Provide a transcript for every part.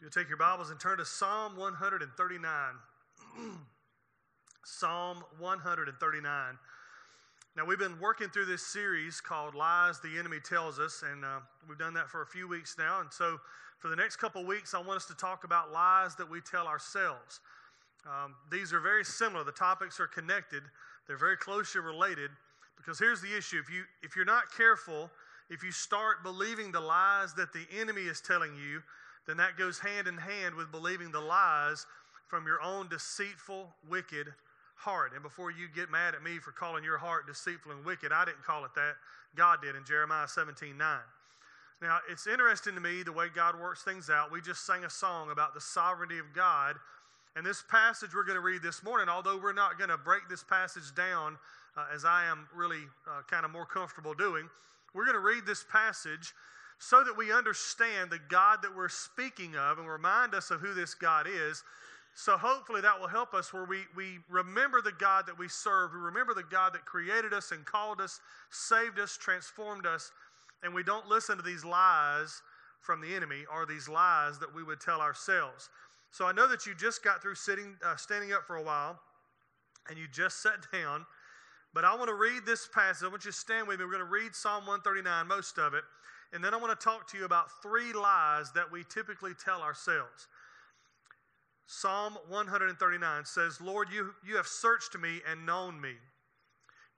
You'll take your Bibles and turn to Psalm 139. Psalm 139. Now, we've been working through this series called Lies the Enemy Tells Us, and uh, we've done that for a few weeks now. And so, for the next couple weeks, I want us to talk about lies that we tell ourselves. Um, these are very similar, the topics are connected, they're very closely related. Because here's the issue if, you, if you're not careful, if you start believing the lies that the enemy is telling you, then that goes hand in hand with believing the lies from your own deceitful, wicked heart. And before you get mad at me for calling your heart deceitful and wicked, I didn't call it that. God did in Jeremiah 17 9. Now, it's interesting to me the way God works things out. We just sang a song about the sovereignty of God. And this passage we're going to read this morning, although we're not going to break this passage down uh, as I am really uh, kind of more comfortable doing, we're going to read this passage so that we understand the God that we're speaking of and remind us of who this God is. So hopefully that will help us where we, we remember the God that we serve. We remember the God that created us and called us, saved us, transformed us, and we don't listen to these lies from the enemy or these lies that we would tell ourselves. So I know that you just got through sitting, uh, standing up for a while, and you just sat down. But I want to read this passage. I want you to stand with me. We're going to read Psalm 139, most of it. And then I want to talk to you about three lies that we typically tell ourselves. Psalm 139 says, Lord, you, you have searched me and known me.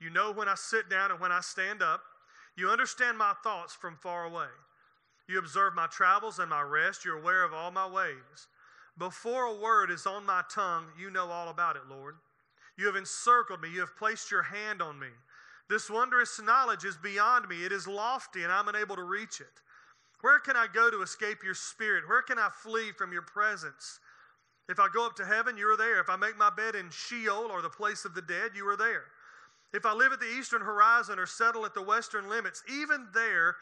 You know when I sit down and when I stand up. You understand my thoughts from far away. You observe my travels and my rest. You're aware of all my ways. Before a word is on my tongue, you know all about it, Lord. You have encircled me. You have placed your hand on me. This wondrous knowledge is beyond me. It is lofty, and I'm unable to reach it. Where can I go to escape your spirit? Where can I flee from your presence? If I go up to heaven, you are there. If I make my bed in Sheol or the place of the dead, you are there. If I live at the eastern horizon or settle at the western limits, even there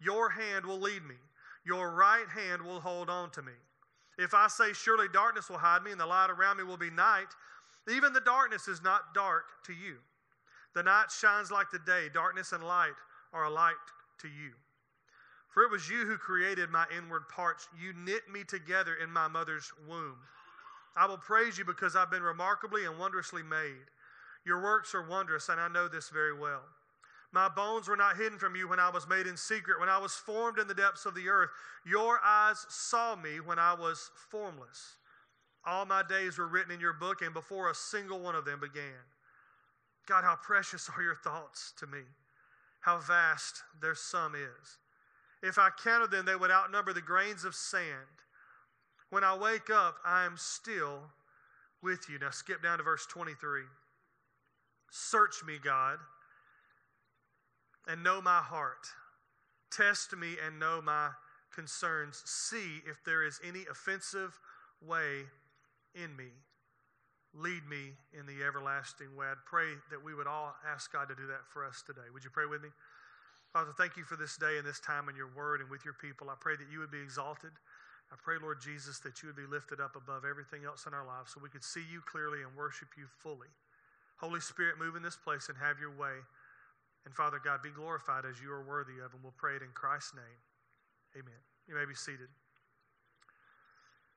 your hand will lead me. Your right hand will hold on to me. If I say, Surely darkness will hide me, and the light around me will be night, even the darkness is not dark to you. The night shines like the day, darkness and light are alike to you. For it was you who created my inward parts. You knit me together in my mother's womb. I will praise you because I've been remarkably and wondrously made. Your works are wondrous, and I know this very well. My bones were not hidden from you when I was made in secret, when I was formed in the depths of the earth. Your eyes saw me when I was formless. All my days were written in your book, and before a single one of them began. God, how precious are your thoughts to me, how vast their sum is. If I counted them, they would outnumber the grains of sand. When I wake up, I am still with you. Now skip down to verse 23. Search me, God, and know my heart. Test me and know my concerns. See if there is any offensive way in me lead me in the everlasting way. I'd pray that we would all ask God to do that for us today. Would you pray with me? Father, thank you for this day and this time in your word and with your people. I pray that you would be exalted. I pray, Lord Jesus, that you would be lifted up above everything else in our lives so we could see you clearly and worship you fully. Holy Spirit, move in this place and have your way. And Father God, be glorified as you are worthy of, and we'll pray it in Christ's name. Amen. You may be seated.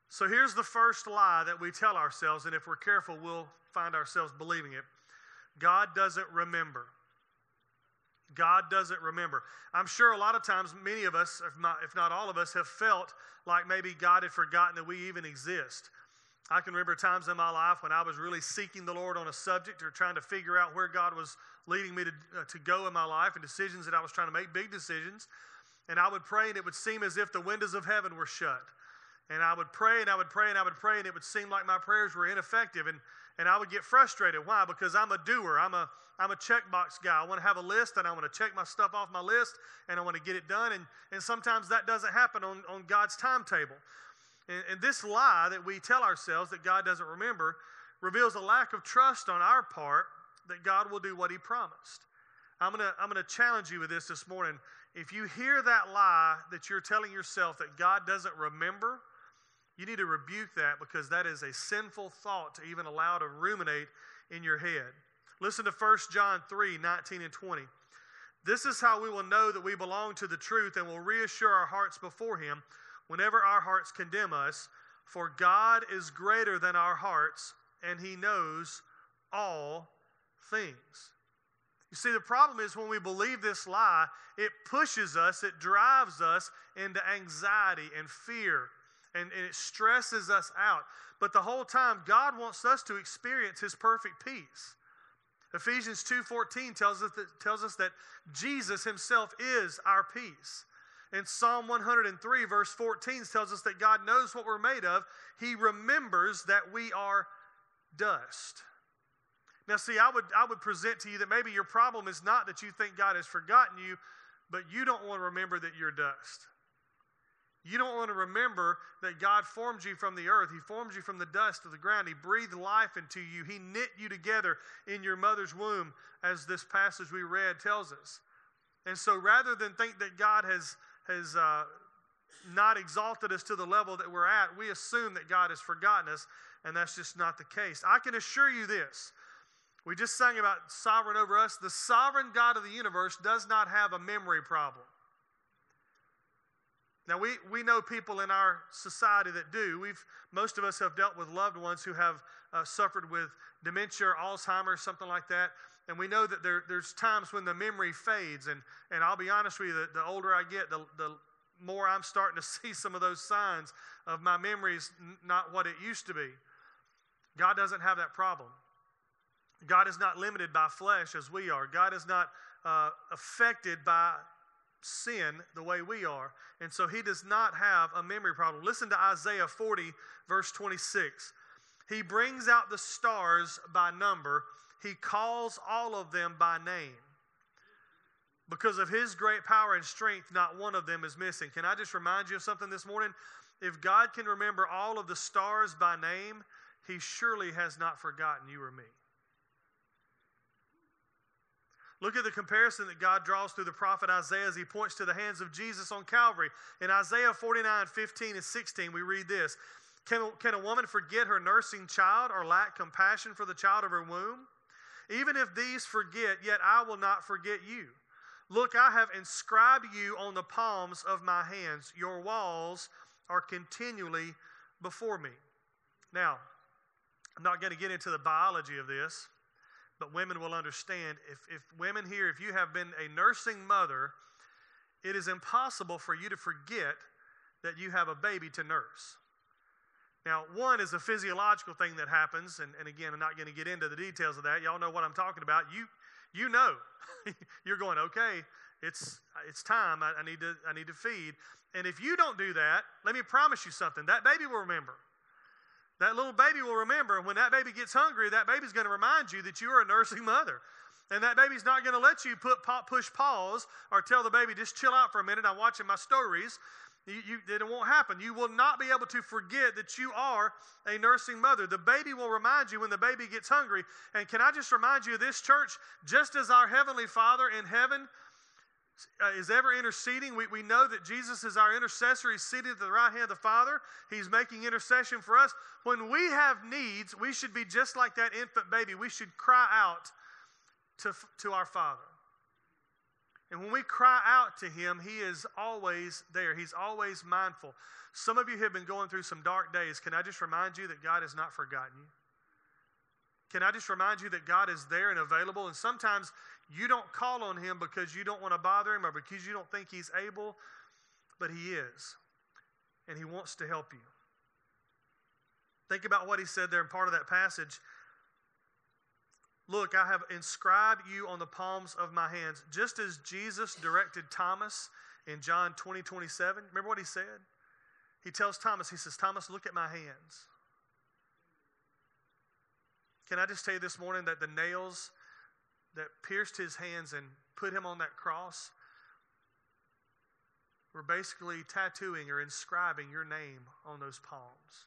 So here's the first lie that we tell ourselves, and if we're careful, we'll find ourselves believing it God doesn't remember. God doesn't remember. I'm sure a lot of times, many of us, if not, if not all of us, have felt like maybe God had forgotten that we even exist. I can remember times in my life when I was really seeking the Lord on a subject or trying to figure out where God was leading me to, uh, to go in my life and decisions that I was trying to make, big decisions. And I would pray, and it would seem as if the windows of heaven were shut. And I would pray and I would pray and I would pray, and it would seem like my prayers were ineffective. And, and I would get frustrated. Why? Because I'm a doer. I'm a, I'm a checkbox guy. I want to have a list and I want to check my stuff off my list and I want to get it done. And, and sometimes that doesn't happen on, on God's timetable. And, and this lie that we tell ourselves that God doesn't remember reveals a lack of trust on our part that God will do what He promised. I'm going to I'm going to challenge you with this this morning. If you hear that lie that you're telling yourself that God doesn't remember, you need to rebuke that because that is a sinful thought to even allow to ruminate in your head. Listen to 1 John 3 19 and 20. This is how we will know that we belong to the truth and will reassure our hearts before Him whenever our hearts condemn us, for God is greater than our hearts, and He knows all things. You see, the problem is when we believe this lie, it pushes us, it drives us into anxiety and fear, and, and, it stresses us out. But the whole time, God wants us to experience His perfect peace. Ephesians 2.14 tells us, that, tells us that Jesus Himself is our peace. And Psalm 103, verse 14, tells us that God knows what we're made of. He remembers that we are dust. Now, see, I would, I would present to you that maybe your problem is not that you think God has forgotten you, but you don't want to remember that you're dust. You don't want to remember that God formed you from the earth. He formed you from the dust of the ground. He breathed life into you. He knit you together in your mother's womb, as this passage we read tells us. And so rather than think that God has, has uh, not exalted us to the level that we're at, we assume that God has forgotten us, and that's just not the case. I can assure you this we just sang about sovereign over us. The sovereign God of the universe does not have a memory problem. Now, we, we know people in our society that do. We've, most of us have dealt with loved ones who have uh, suffered with dementia or Alzheimer's, something like that. And we know that there, there's times when the memory fades. And, and I'll be honest with you, the, the older I get, the, the more I'm starting to see some of those signs of my memories not what it used to be. God doesn't have that problem. God is not limited by flesh as we are. God is not uh, affected by sin the way we are. And so he does not have a memory problem. Listen to Isaiah 40, verse 26. He brings out the stars by number, he calls all of them by name. Because of his great power and strength, not one of them is missing. Can I just remind you of something this morning? If God can remember all of the stars by name, he surely has not forgotten you or me. Look at the comparison that God draws through the prophet Isaiah as he points to the hands of Jesus on Calvary. In Isaiah 49 15 and 16, we read this Can, can a woman forget her nursing child or lack compassion for the child of her womb? Even if these forget, yet I will not forget you. Look, I have inscribed you on the palms of my hands. Your walls are continually before me. Now, I'm not going to get into the biology of this but women will understand. If, if women here, if you have been a nursing mother, it is impossible for you to forget that you have a baby to nurse. Now, one is a physiological thing that happens, and, and again, I'm not going to get into the details of that. Y'all know what I'm talking about. You, you know, you're going, okay, it's, it's time. I, I, need to, I need to feed. And if you don't do that, let me promise you something that baby will remember. That little baby will remember. When that baby gets hungry, that baby's going to remind you that you are a nursing mother. And that baby's not going to let you put push pause or tell the baby, just chill out for a minute. I'm watching my stories. You, you, it won't happen. You will not be able to forget that you are a nursing mother. The baby will remind you when the baby gets hungry. And can I just remind you of this church, just as our Heavenly Father in heaven uh, is ever interceding. We, we know that Jesus is our intercessor. He's seated at the right hand of the Father. He's making intercession for us. When we have needs, we should be just like that infant baby. We should cry out to, to our Father. And when we cry out to Him, He is always there. He's always mindful. Some of you have been going through some dark days. Can I just remind you that God has not forgotten you? Can I just remind you that God is there and available? And sometimes you don't call on Him because you don't want to bother Him or because you don't think He's able, but He is. And He wants to help you. Think about what He said there in part of that passage. Look, I have inscribed you on the palms of my hands, just as Jesus directed Thomas in John 20, 27. Remember what he said? He tells Thomas, he says, Thomas, look at my hands. Can I just tell you this morning that the nails that pierced his hands and put him on that cross were basically tattooing or inscribing your name on those palms.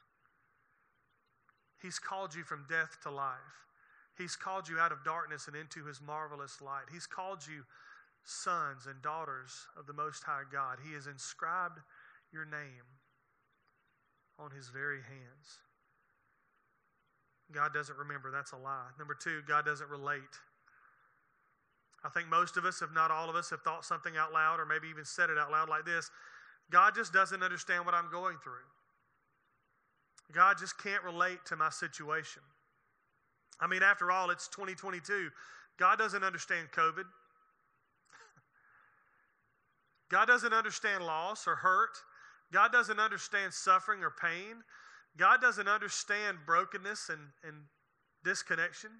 He's called you from death to life. He's called you out of darkness and into his marvelous light. He's called you sons and daughters of the Most High God. He has inscribed your name on his very hands. God doesn't remember. That's a lie. Number two, God doesn't relate. I think most of us, if not all of us, have thought something out loud or maybe even said it out loud like this God just doesn't understand what I'm going through. God just can't relate to my situation. I mean, after all, it's 2022. God doesn't understand COVID. God doesn't understand loss or hurt. God doesn't understand suffering or pain. God doesn't understand brokenness and, and disconnection.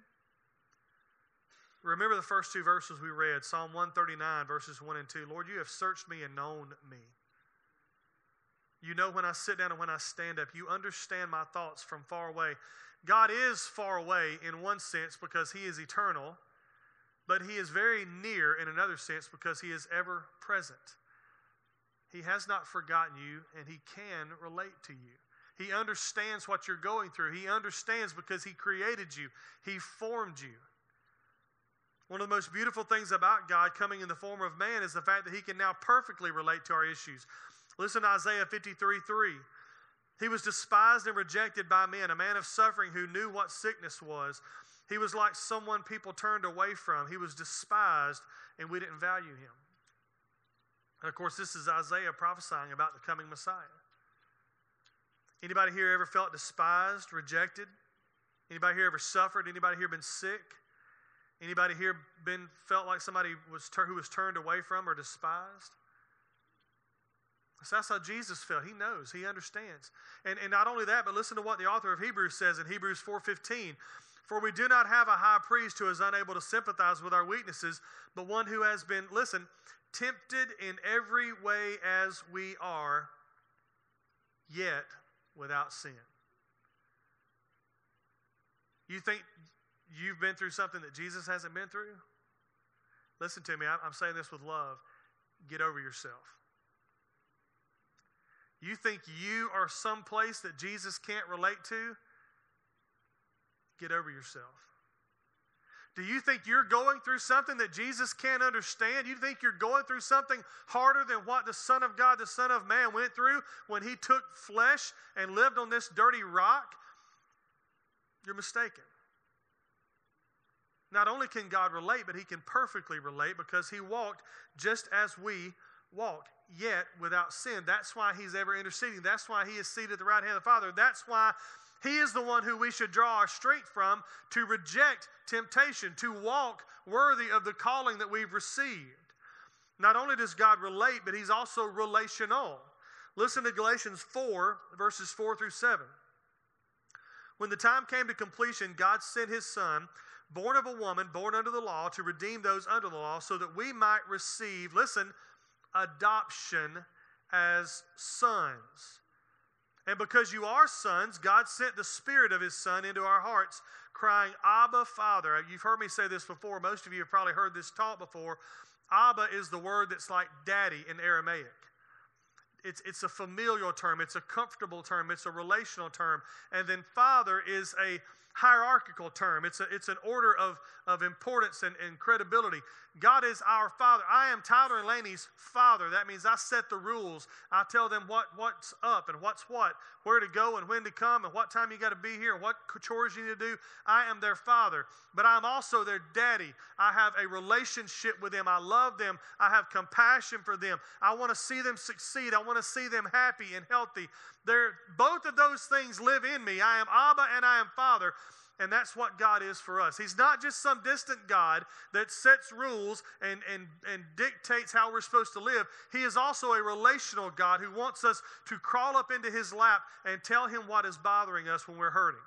Remember the first two verses we read Psalm 139, verses 1 and 2. Lord, you have searched me and known me. You know when I sit down and when I stand up. You understand my thoughts from far away. God is far away in one sense because he is eternal, but he is very near in another sense because he is ever present. He has not forgotten you and he can relate to you. He understands what you're going through. He understands because he created you, he formed you. One of the most beautiful things about God coming in the form of man is the fact that he can now perfectly relate to our issues. Listen to Isaiah 53 3. He was despised and rejected by men, a man of suffering who knew what sickness was. He was like someone people turned away from. He was despised, and we didn't value him. And of course, this is Isaiah prophesying about the coming Messiah. Anybody here ever felt despised, rejected? Anybody here ever suffered? Anybody here been sick? Anybody here been felt like somebody was who was turned away from or despised? So that's how Jesus felt. He knows. He understands. And, and not only that, but listen to what the author of Hebrews says in Hebrews 4.15. For we do not have a high priest who is unable to sympathize with our weaknesses, but one who has been, listen, tempted in every way as we are, yet without sin. You think you've been through something that Jesus hasn't been through? Listen to me, I'm saying this with love. Get over yourself. You think you are someplace that Jesus can't relate to? Get over yourself. Do you think you're going through something that Jesus can't understand? You think you're going through something harder than what the Son of God, the Son of Man, went through when he took flesh and lived on this dirty rock? You're mistaken. Not only can God relate, but He can perfectly relate because He walked just as we walked yet without sin. That's why He's ever interceding. That's why He is seated at the right hand of the Father. That's why He is the one who we should draw our strength from to reject temptation, to walk worthy of the calling that we've received. Not only does God relate, but He's also relational. Listen to Galatians 4, verses 4 through 7. When the time came to completion, God sent His Son born of a woman, born under the law, to redeem those under the law, so that we might receive, listen, adoption as sons. And because you are sons, God sent the Spirit of His Son into our hearts, crying, Abba, Father. You've heard me say this before. Most of you have probably heard this taught before. Abba is the word that's like daddy in Aramaic. It's, it's a familial term, it's a comfortable term, it's a relational term. And then Father is a hierarchical term, it's, a, it's an order of, of importance and, and credibility. God is our Father. I am Tyler and Laney's Father. That means I set the rules. I tell them what, what's up and what's what, where to go and when to come and what time you got to be here and what chores you need to do. I am their Father, but I'm also their daddy. I have a relationship with them. I love them. I have compassion for them. I want to see them succeed. I want to see them happy and healthy. They're, both of those things live in me. I am Abba and I am Father. And that's what God is for us. He's not just some distant God that sets rules and, and, and dictates how we're supposed to live. He is also a relational God who wants us to crawl up into His lap and tell Him what is bothering us when we're hurting.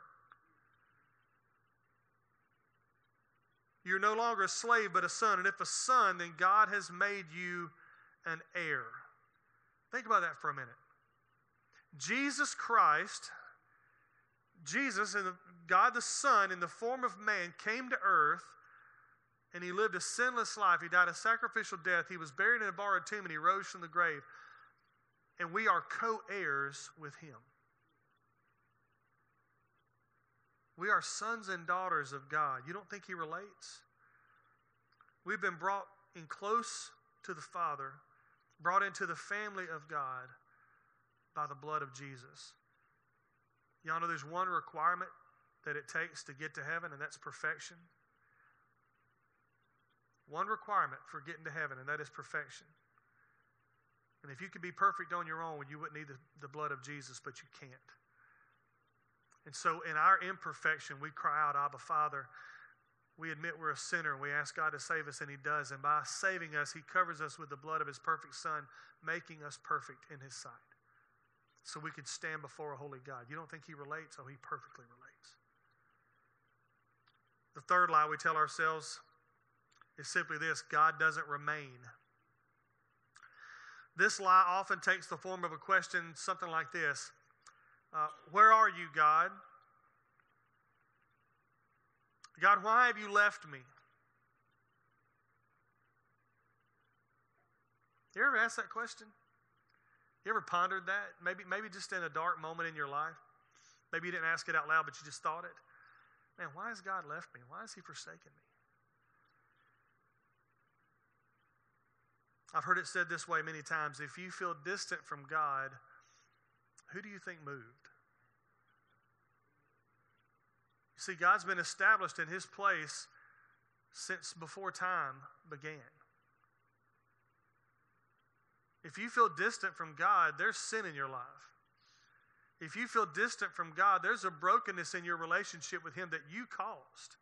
You're no longer a slave, but a son. And if a son, then God has made you an heir. Think about that for a minute. Jesus Christ, Jesus and God the Son, in the form of man, came to earth and he lived a sinless life. He died a sacrificial death. He was buried in a borrowed tomb and he rose from the grave. And we are co heirs with him. We are sons and daughters of God. You don't think he relates? We've been brought in close to the Father, brought into the family of God by the blood of Jesus. Y'all know there's one requirement that it takes to get to heaven, and that's perfection. One requirement for getting to heaven, and that is perfection. And if you could be perfect on your own, you wouldn't need the, the blood of Jesus, but you can't. And so, in our imperfection, we cry out, Abba, Father. We admit we're a sinner and we ask God to save us, and He does. And by saving us, He covers us with the blood of His perfect Son, making us perfect in His sight. So we can stand before a holy God. You don't think He relates? Oh, He perfectly relates. The third lie we tell ourselves is simply this God doesn't remain. This lie often takes the form of a question, something like this uh, Where are you, God? God, why have you left me? You ever asked that question? You ever pondered that? Maybe, maybe just in a dark moment in your life? Maybe you didn't ask it out loud, but you just thought it. Man, why has God left me? Why has He forsaken me? I've heard it said this way many times if you feel distant from God, who do you think moved? You see, God's been established in His place since before time began. If you feel distant from God, there's sin in your life. If you feel distant from God, there's a brokenness in your relationship with Him that you caused.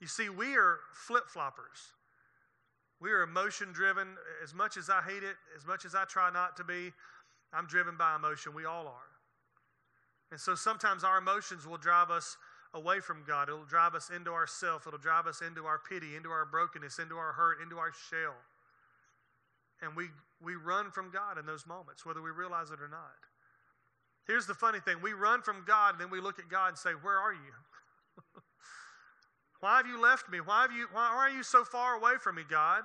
You see, we are flip floppers. We are emotion driven. As much as I hate it, as much as I try not to be, I'm driven by emotion. We all are. And so sometimes our emotions will drive us away from God. It'll drive us into ourself. It'll drive us into our pity, into our brokenness, into our hurt, into our shell. And we, we run from God in those moments, whether we realize it or not. Here's the funny thing we run from God, and then we look at God and say, Where are you? why have you left me? Why, have you, why are you so far away from me, God?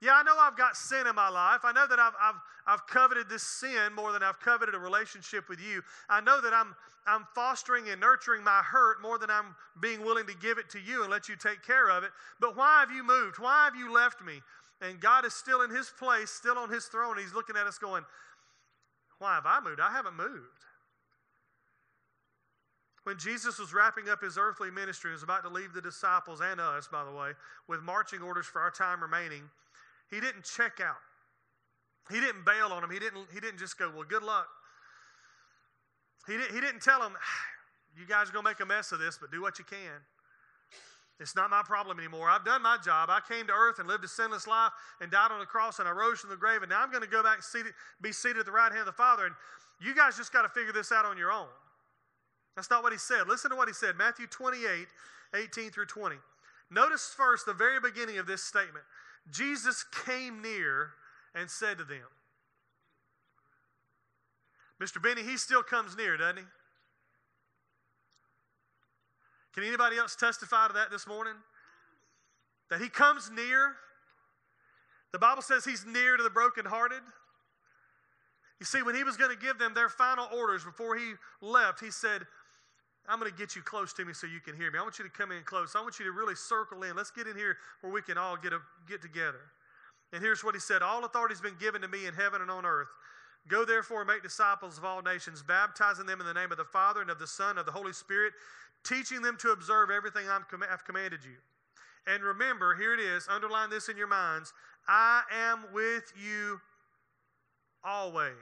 Yeah, I know I've got sin in my life. I know that I've, I've, I've coveted this sin more than I've coveted a relationship with you. I know that I'm, I'm fostering and nurturing my hurt more than I'm being willing to give it to you and let you take care of it. But why have you moved? Why have you left me? And God is still in his place, still on his throne. He's looking at us going, Why have I moved? I haven't moved. When Jesus was wrapping up his earthly ministry, he was about to leave the disciples and us, by the way, with marching orders for our time remaining. He didn't check out. He didn't bail on them. He didn't, he didn't just go, well, good luck. He, did, he didn't tell them, ah, you guys are going to make a mess of this, but do what you can. It's not my problem anymore. I've done my job. I came to earth and lived a sinless life and died on the cross and I rose from the grave. And now I'm going to go back and seated, be seated at the right hand of the Father. And you guys just got to figure this out on your own. That's not what he said. Listen to what he said Matthew 28 18 through 20. Notice first the very beginning of this statement. Jesus came near and said to them, Mr. Benny, he still comes near, doesn't he? Can anybody else testify to that this morning? That he comes near. The Bible says he's near to the brokenhearted. You see, when he was going to give them their final orders before he left, he said, I'm going to get you close to me so you can hear me. I want you to come in close. I want you to really circle in. Let's get in here where we can all get, a, get together. And here's what he said All authority has been given to me in heaven and on earth. Go therefore and make disciples of all nations, baptizing them in the name of the Father and of the Son and of the Holy Spirit, teaching them to observe everything i have commanded you. And remember, here it is, underline this in your minds I am with you always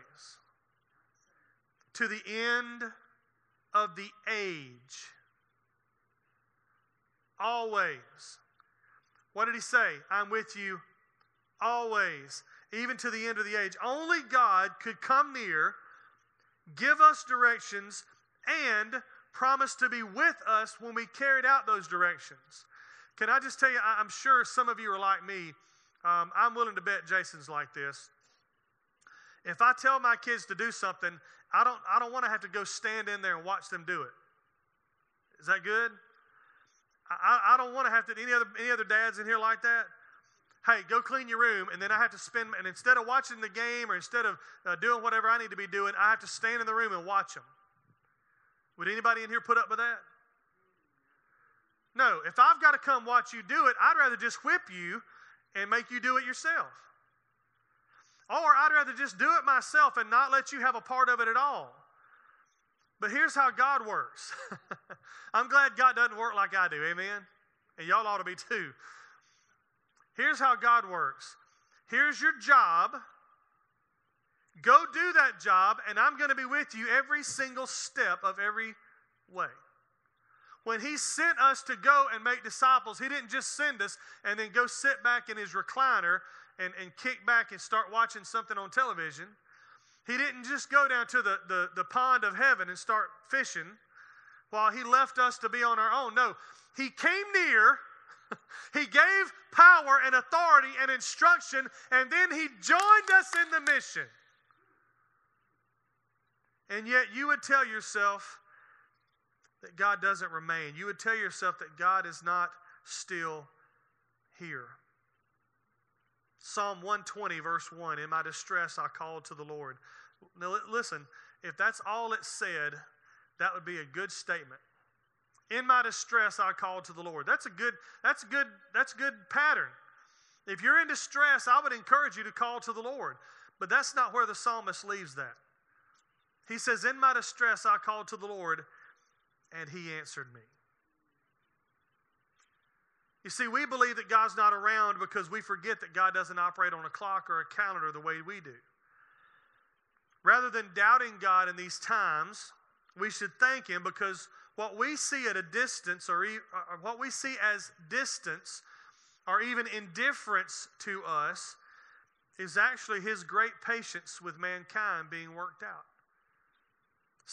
to the end of the age. Always. What did he say? I'm with you always, even to the end of the age. Only God could come near, give us directions, and promise to be with us when we carried out those directions. Can I just tell you, I'm sure some of you are like me. Um, I'm willing to bet Jason's like this. If I tell my kids to do something, I don't, I don't want to have to go stand in there and watch them do it. Is that good? I, I don't want to have to, any other, any other dads in here like that? Hey, go clean your room, and then I have to spend, and instead of watching the game or instead of uh, doing whatever I need to be doing, I have to stand in the room and watch them. Would anybody in here put up with that? No, if I've got to come watch you do it, I'd rather just whip you and make you do it yourself. Or I'd rather just do it myself and not let you have a part of it at all. But here's how God works. I'm glad God doesn't work like I do, amen? And y'all ought to be too. Here's how God works here's your job, Go do that job, and I'm going to be with you every single step of every way. When he sent us to go and make disciples, he didn't just send us and then go sit back in his recliner and, and kick back and start watching something on television. He didn't just go down to the, the, the pond of heaven and start fishing while he left us to be on our own. No, he came near, he gave power and authority and instruction, and then he joined us in the mission. And yet you would tell yourself that God doesn't remain. You would tell yourself that God is not still here. Psalm 120, verse 1 In my distress, I called to the Lord. Now, listen, if that's all it said, that would be a good statement. In my distress, I called to the Lord. That's a good, that's a good, that's a good pattern. If you're in distress, I would encourage you to call to the Lord. But that's not where the psalmist leaves that. He says, In my distress, I called to the Lord, and he answered me. You see, we believe that God's not around because we forget that God doesn't operate on a clock or a calendar the way we do. Rather than doubting God in these times, we should thank Him because what we see at a distance, or, or uh, uh, what we see as distance, or even indifference to us, is actually His great patience with mankind being worked out.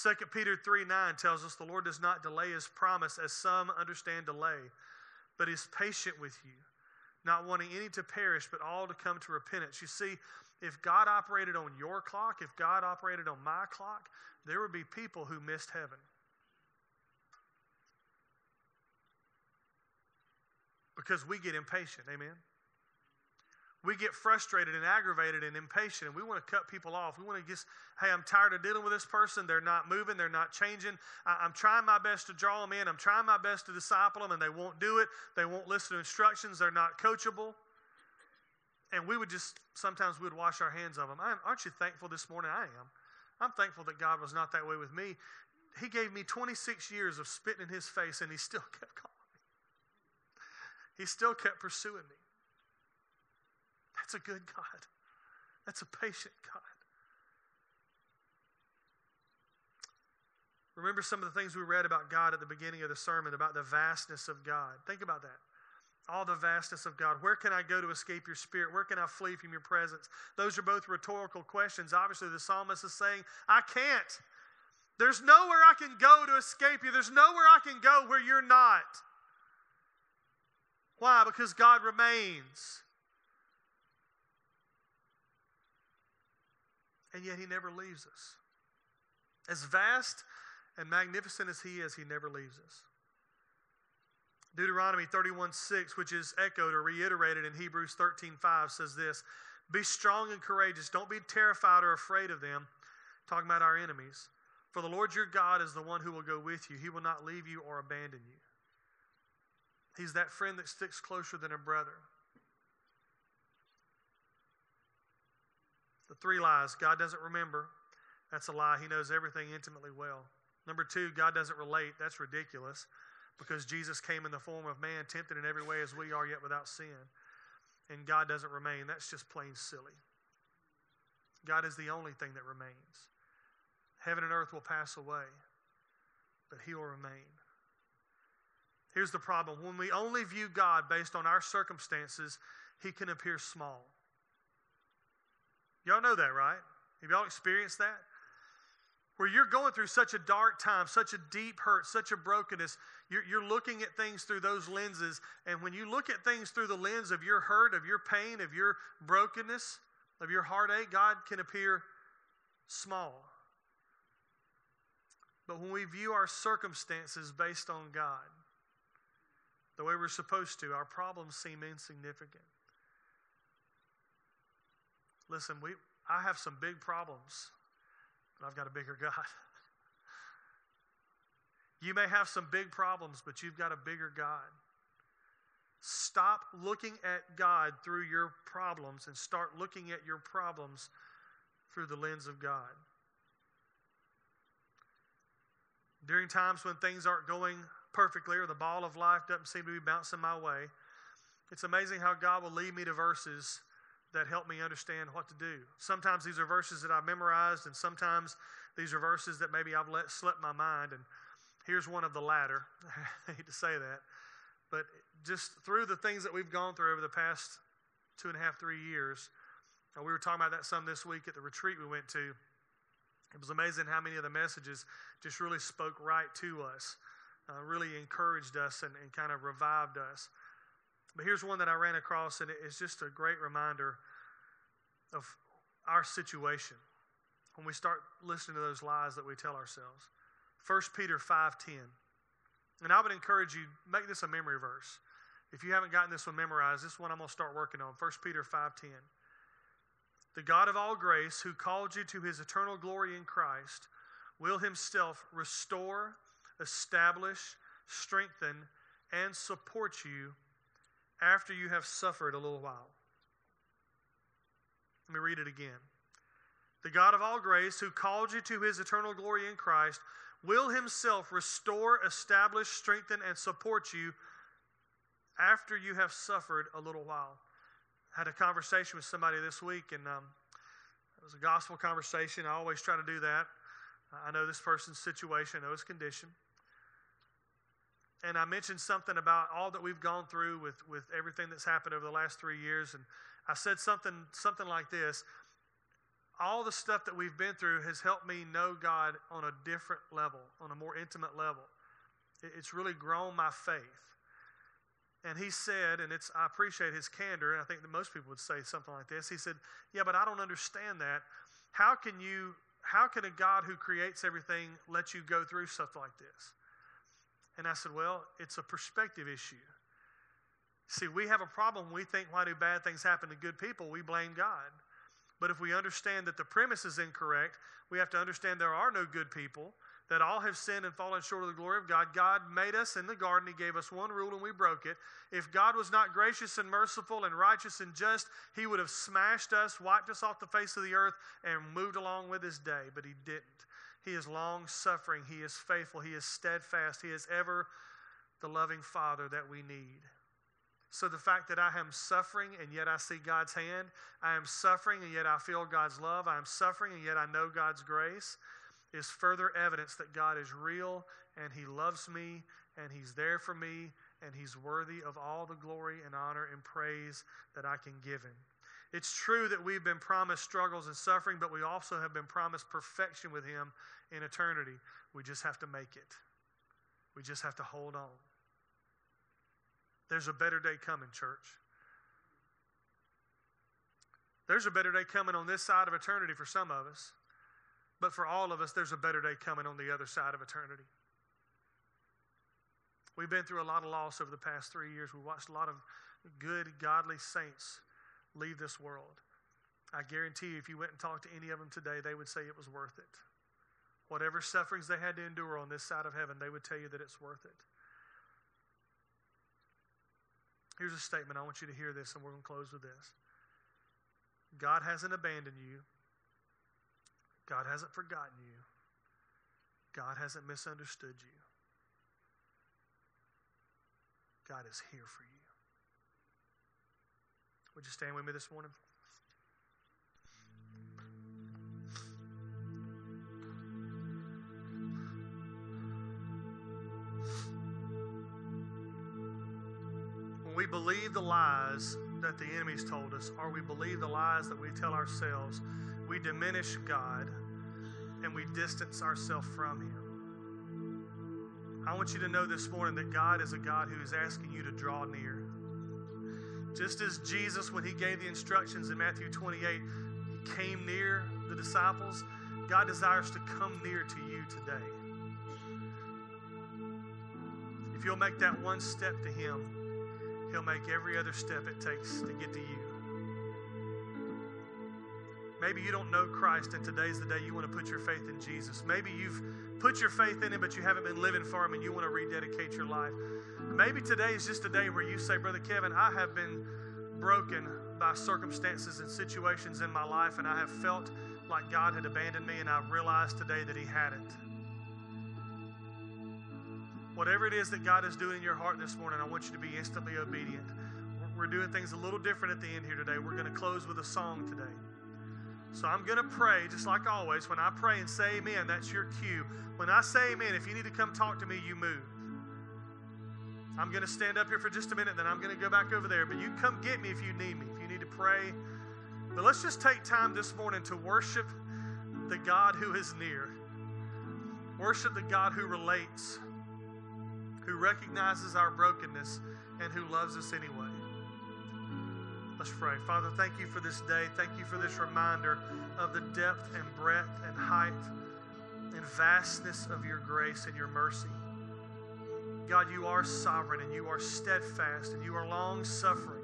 2 Peter 3 9 tells us the Lord does not delay his promise as some understand delay, but is patient with you, not wanting any to perish, but all to come to repentance. You see, if God operated on your clock, if God operated on my clock, there would be people who missed heaven. Because we get impatient, amen? We get frustrated and aggravated and impatient and we want to cut people off. We want to just, hey, I'm tired of dealing with this person. They're not moving, they're not changing. I, am trying my best to draw them in, I'm trying my best to disciple them, and they won't do it. They won't listen to instructions, they're not coachable. And we would just, sometimes we would wash our hands of them. I, aren't you thankful this morning? I am. I'm thankful that God was not that way with me. He gave me 26 years of spitting in his face, and he still kept calling me. He still kept pursuing me. That's a good God. That's a patient God. Remember some of the things we read about God at the beginning of the sermon, about the vastness of God. Think about that. All the vastness of God. Where can I go to escape your spirit? Where can I flee from your presence? Those are both rhetorical questions. Obviously, the psalmist is saying, I can't. There's nowhere I can go to escape you. There's nowhere I can go where you're not. Why? Because God remains. And yet he never leaves us. As vast and magnificent as he is, he never leaves us. Deuteronomy 31 6, which is echoed or reiterated in Hebrews 13 5, says this Be strong and courageous. Don't be terrified or afraid of them. Talking about our enemies. For the Lord your God is the one who will go with you. He will not leave you or abandon you. He's that friend that sticks closer than a brother. The three lies God doesn't remember. That's a lie. He knows everything intimately well. Number two, God doesn't relate. That's ridiculous because Jesus came in the form of man, tempted in every way as we are, yet without sin. And God doesn't remain. That's just plain silly. God is the only thing that remains. Heaven and earth will pass away, but He will remain. Here's the problem when we only view God based on our circumstances, He can appear small. Y'all know that, right? Have y'all experienced that? Where you're going through such a dark time, such a deep hurt, such a brokenness, you're, you're looking at things through those lenses. And when you look at things through the lens of your hurt, of your pain, of your brokenness, of your heartache, God can appear small. But when we view our circumstances based on God, the way we're supposed to, our problems seem insignificant. Listen, we, I have some big problems, but I've got a bigger God. You may have some big problems, but you've got a bigger God. Stop looking at God through your problems and start looking at your problems through the lens of God. During times when things aren't going perfectly or the ball of life doesn't seem to be bouncing my way, it's amazing how God will lead me to verses that help me understand what to do. Sometimes these are verses that I've memorized, and sometimes these are verses that maybe I've let slip my mind. And here's one of the latter. I hate to say that. But just through the things that we've gone through over the past two and a half, three years, uh, we were talking about that some this week at the retreat we went to. It was amazing how many of the messages just really spoke right to us, uh, really encouraged us, and, and kind of revived us. But here's one that I ran across, and it's just a great reminder of our situation when we start listening to those lies that we tell ourselves. 1 Peter 5:10. And I would encourage you, make this a memory verse. If you haven't gotten this one memorized, this one I'm going to start working on. 1 Peter 5:10. The God of all grace, who called you to his eternal glory in Christ, will himself restore, establish, strengthen, and support you after you have suffered a little while. Let me read it again. The God of all grace, who called you to his eternal glory in Christ, will himself restore, establish, strengthen, and support you after you have suffered a little while. I had a conversation with somebody this week, and um, it was a gospel conversation. I always try to do that. I know this person's situation, I know his condition. And I mentioned something about all that we've gone through with, with everything that's happened over the last three years. And I said something, something like this all the stuff that we've been through has helped me know God on a different level, on a more intimate level. It's really grown my faith. And he said, and it's I appreciate his candor, and I think that most people would say something like this. He said, Yeah, but I don't understand that. How can you how can a God who creates everything let you go through stuff like this? And I said, Well, it's a perspective issue. See, we have a problem. We think why do bad things happen to good people? We blame God. But if we understand that the premise is incorrect, we have to understand there are no good people, that all have sinned and fallen short of the glory of God. God made us in the garden. He gave us one rule and we broke it. If God was not gracious and merciful and righteous and just, He would have smashed us, wiped us off the face of the earth, and moved along with His day. But He didn't. He is long suffering. He is faithful. He is steadfast. He is ever the loving Father that we need. So the fact that I am suffering and yet I see God's hand, I am suffering and yet I feel God's love, I am suffering and yet I know God's grace, is further evidence that God is real and He loves me and He's there for me and He's worthy of all the glory and honor and praise that I can give Him. It's true that we've been promised struggles and suffering, but we also have been promised perfection with Him in eternity. We just have to make it. We just have to hold on. There's a better day coming, church. There's a better day coming on this side of eternity for some of us, but for all of us, there's a better day coming on the other side of eternity. We've been through a lot of loss over the past three years. We watched a lot of good, godly saints leave this world. I guarantee you, if you went and talked to any of them today, they would say it was worth it. Whatever sufferings they had to endure on this side of heaven, they would tell you that it's worth it. Here's a statement. I want you to hear this, and we're going to close with this. God hasn't abandoned you. God hasn't forgotten you. God hasn't misunderstood you. God is here for you. Would you stand with me this morning? When we believe the lies that the enemy's told us, or we believe the lies that we tell ourselves, we diminish God and we distance ourselves from Him. I want you to know this morning that God is a God who is asking you to draw near. Just as Jesus, when He gave the instructions in Matthew 28, He came near the disciples, God desires to come near to you today. If you'll make that one step to Him, He'll make every other step it takes to get to you. Maybe you don't know Christ, and today's the day you want to put your faith in Jesus. Maybe you've put your faith in Him, but you haven't been living for Him, and you want to rededicate your life. Maybe today is just a day where you say, Brother Kevin, I have been broken by circumstances and situations in my life, and I have felt like God had abandoned me, and I've realized today that He hadn't. Whatever it is that God is doing in your heart this morning, I want you to be instantly obedient. we're doing things a little different at the end here today. We're going to close with a song today. So I'm going to pray just like always. When I pray and say amen, that's your cue. When I say amen, if you need to come talk to me, you move. I'm going to stand up here for just a minute, then I'm going to go back over there. But you come get me if you need me, if you need to pray. But let's just take time this morning to worship the God who is near. Worship the God who relates, who recognizes our brokenness, and who loves us anyway. Let's pray. Father, thank you for this day. Thank you for this reminder of the depth and breadth and height and vastness of your grace and your mercy. God, you are sovereign and you are steadfast and you are long suffering.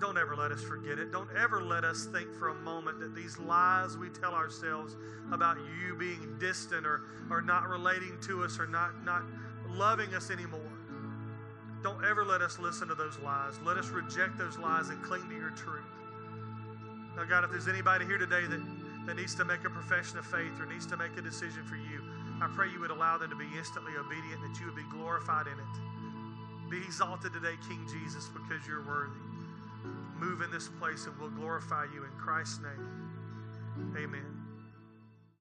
Don't ever let us forget it. Don't ever let us think for a moment that these lies we tell ourselves about you being distant or, or not relating to us or not, not loving us anymore. Don't ever let us listen to those lies. Let us reject those lies and cling to your truth. Now, God, if there's anybody here today that, that needs to make a profession of faith or needs to make a decision for you, I pray you would allow them to be instantly obedient, that you would be glorified in it. Be exalted today, King Jesus, because you're worthy. Move in this place and we'll glorify you in Christ's name. Amen.